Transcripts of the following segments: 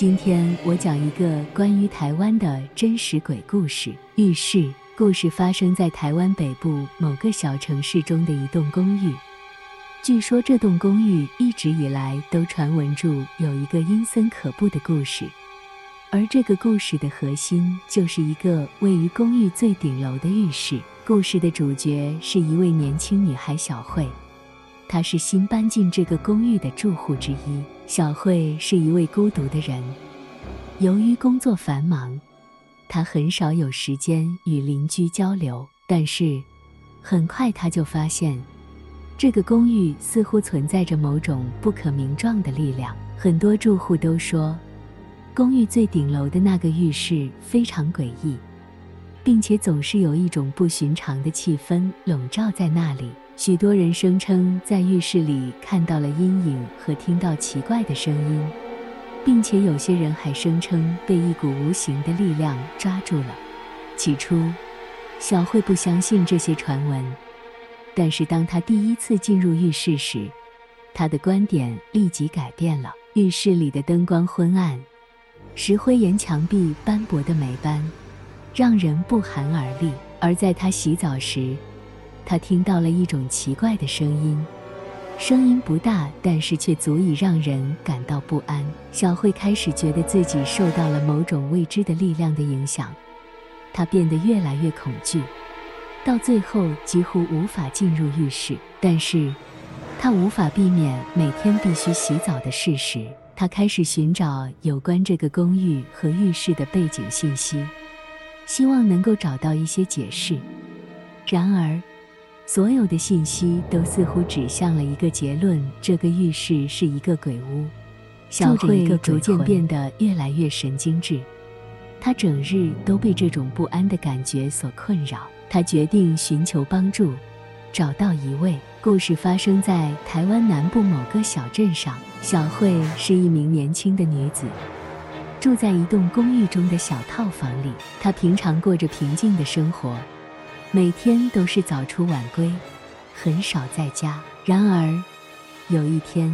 今天我讲一个关于台湾的真实鬼故事。浴室故事发生在台湾北部某个小城市中的一栋公寓。据说这栋公寓一直以来都传闻住有一个阴森可怖的故事，而这个故事的核心就是一个位于公寓最顶楼的浴室。故事的主角是一位年轻女孩小慧。她是新搬进这个公寓的住户之一。小慧是一位孤独的人，由于工作繁忙，她很少有时间与邻居交流。但是，很快她就发现，这个公寓似乎存在着某种不可名状的力量。很多住户都说，公寓最顶楼的那个浴室非常诡异，并且总是有一种不寻常的气氛笼罩在那里。许多人声称在浴室里看到了阴影和听到奇怪的声音，并且有些人还声称被一股无形的力量抓住了。起初，小慧不相信这些传闻，但是当她第一次进入浴室时，她的观点立即改变了。浴室里的灯光昏暗，石灰岩墙壁斑驳的霉斑，让人不寒而栗。而在她洗澡时，他听到了一种奇怪的声音，声音不大，但是却足以让人感到不安。小慧开始觉得自己受到了某种未知的力量的影响，她变得越来越恐惧，到最后几乎无法进入浴室。但是，她无法避免每天必须洗澡的事实。她开始寻找有关这个公寓和浴室的背景信息，希望能够找到一些解释。然而，所有的信息都似乎指向了一个结论：这个浴室是一个鬼屋。小慧逐渐变得越来越神经质，她整日都被这种不安的感觉所困扰。她决定寻求帮助，找到一位。故事发生在台湾南部某个小镇上。小慧是一名年轻的女子，住在一栋公寓中的小套房里。她平常过着平静的生活。每天都是早出晚归，很少在家。然而，有一天，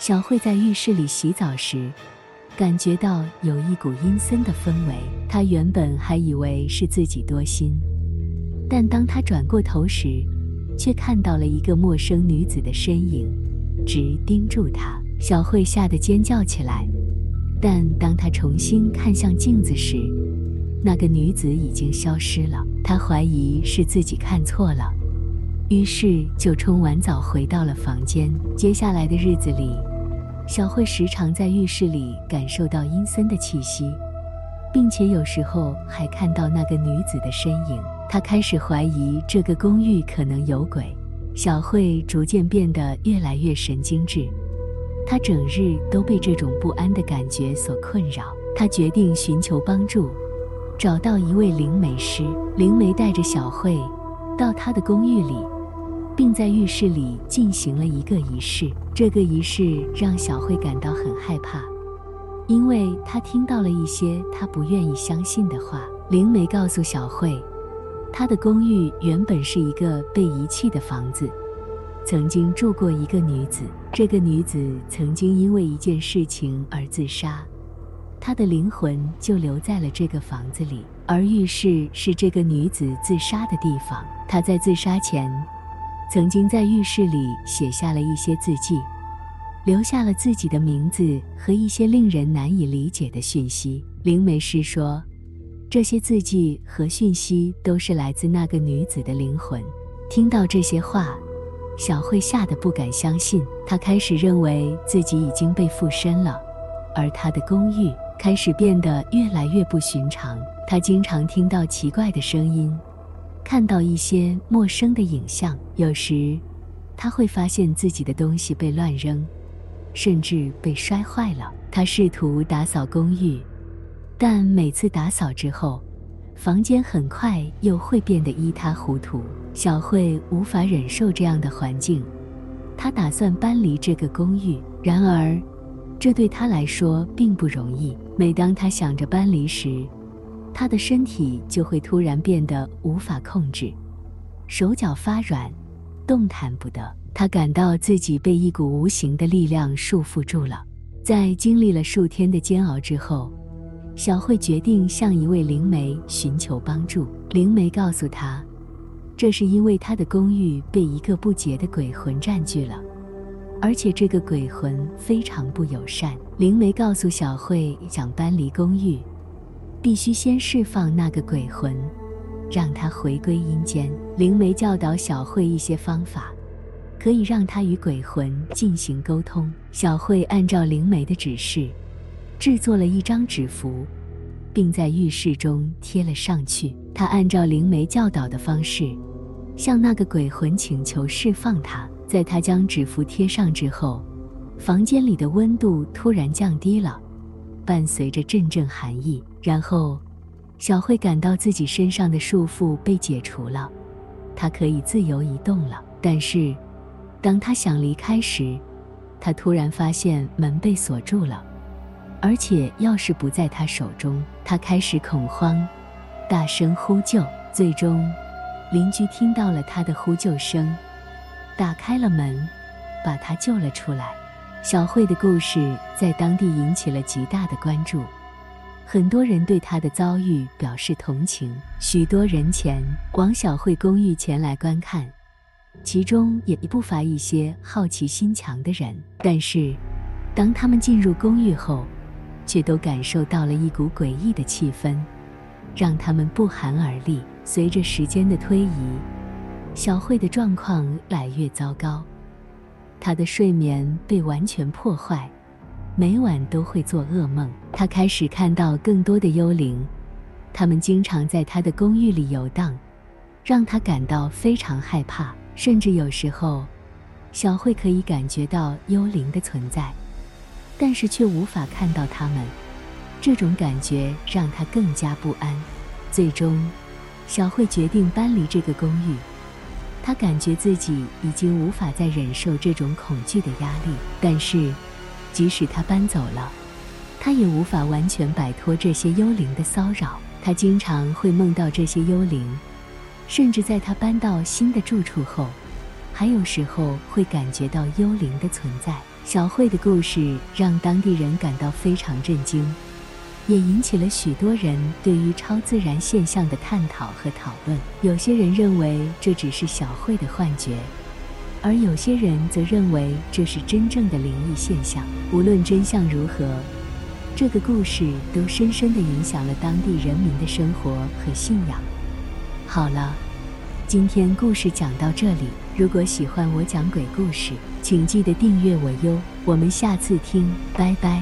小慧在浴室里洗澡时，感觉到有一股阴森的氛围。她原本还以为是自己多心，但当她转过头时，却看到了一个陌生女子的身影，直盯住她。小慧吓得尖叫起来。但当她重新看向镜子时，那个女子已经消失了，她怀疑是自己看错了，于是就冲完澡回到了房间。接下来的日子里，小慧时常在浴室里感受到阴森的气息，并且有时候还看到那个女子的身影。她开始怀疑这个公寓可能有鬼。小慧逐渐变得越来越神经质，她整日都被这种不安的感觉所困扰。她决定寻求帮助。找到一位灵媒师，灵媒带着小慧到他的公寓里，并在浴室里进行了一个仪式。这个仪式让小慧感到很害怕，因为她听到了一些她不愿意相信的话。灵媒告诉小慧，她的公寓原本是一个被遗弃的房子，曾经住过一个女子。这个女子曾经因为一件事情而自杀。她的灵魂就留在了这个房子里，而浴室是这个女子自杀的地方。她在自杀前，曾经在浴室里写下了一些字迹，留下了自己的名字和一些令人难以理解的讯息。灵媒师说，这些字迹和讯息都是来自那个女子的灵魂。听到这些话，小慧吓得不敢相信，她开始认为自己已经被附身了，而她的公寓。开始变得越来越不寻常。他经常听到奇怪的声音，看到一些陌生的影像。有时，他会发现自己的东西被乱扔，甚至被摔坏了。他试图打扫公寓，但每次打扫之后，房间很快又会变得一塌糊涂。小慧无法忍受这样的环境，她打算搬离这个公寓。然而，这对他来说并不容易。每当他想着搬离时，他的身体就会突然变得无法控制，手脚发软，动弹不得。他感到自己被一股无形的力量束缚住了，在经历了数天的煎熬之后，小慧决定向一位灵媒寻求帮助。灵媒告诉她，这是因为她的公寓被一个不洁的鬼魂占据了，而且这个鬼魂非常不友善。灵媒告诉小慧，想搬离公寓，必须先释放那个鬼魂，让他回归阴间。灵媒教导小慧一些方法，可以让她与鬼魂进行沟通。小慧按照灵媒的指示，制作了一张纸符，并在浴室中贴了上去。她按照灵媒教导的方式，向那个鬼魂请求释放他。在她将纸符贴上之后，房间里的温度突然降低了，伴随着阵阵寒意。然后，小慧感到自己身上的束缚被解除了，她可以自由移动了。但是，当她想离开时，她突然发现门被锁住了。而且钥匙不在她手中，她开始恐慌，大声呼救。最终，邻居听到了她的呼救声，打开了门，把他救了出来。小慧的故事在当地引起了极大的关注，很多人对她的遭遇表示同情，许多人前往小慧公寓前来观看，其中也不乏一些好奇心强的人。但是，当他们进入公寓后，却都感受到了一股诡异的气氛，让他们不寒而栗。随着时间的推移，小慧的状况越来越糟糕，她的睡眠被完全破坏，每晚都会做噩梦。她开始看到更多的幽灵，他们经常在她的公寓里游荡，让她感到非常害怕。甚至有时候，小慧可以感觉到幽灵的存在。但是却无法看到他们，这种感觉让她更加不安。最终，小慧决定搬离这个公寓。他感觉自己已经无法再忍受这种恐惧的压力。但是，即使他搬走了，他也无法完全摆脱这些幽灵的骚扰。他经常会梦到这些幽灵，甚至在他搬到新的住处后，还有时候会感觉到幽灵的存在。小慧的故事让当地人感到非常震惊，也引起了许多人对于超自然现象的探讨和讨论。有些人认为这只是小慧的幻觉，而有些人则认为这是真正的灵异现象。无论真相如何，这个故事都深深地影响了当地人民的生活和信仰。好了。今天故事讲到这里，如果喜欢我讲鬼故事，请记得订阅我哟。我们下次听，拜拜。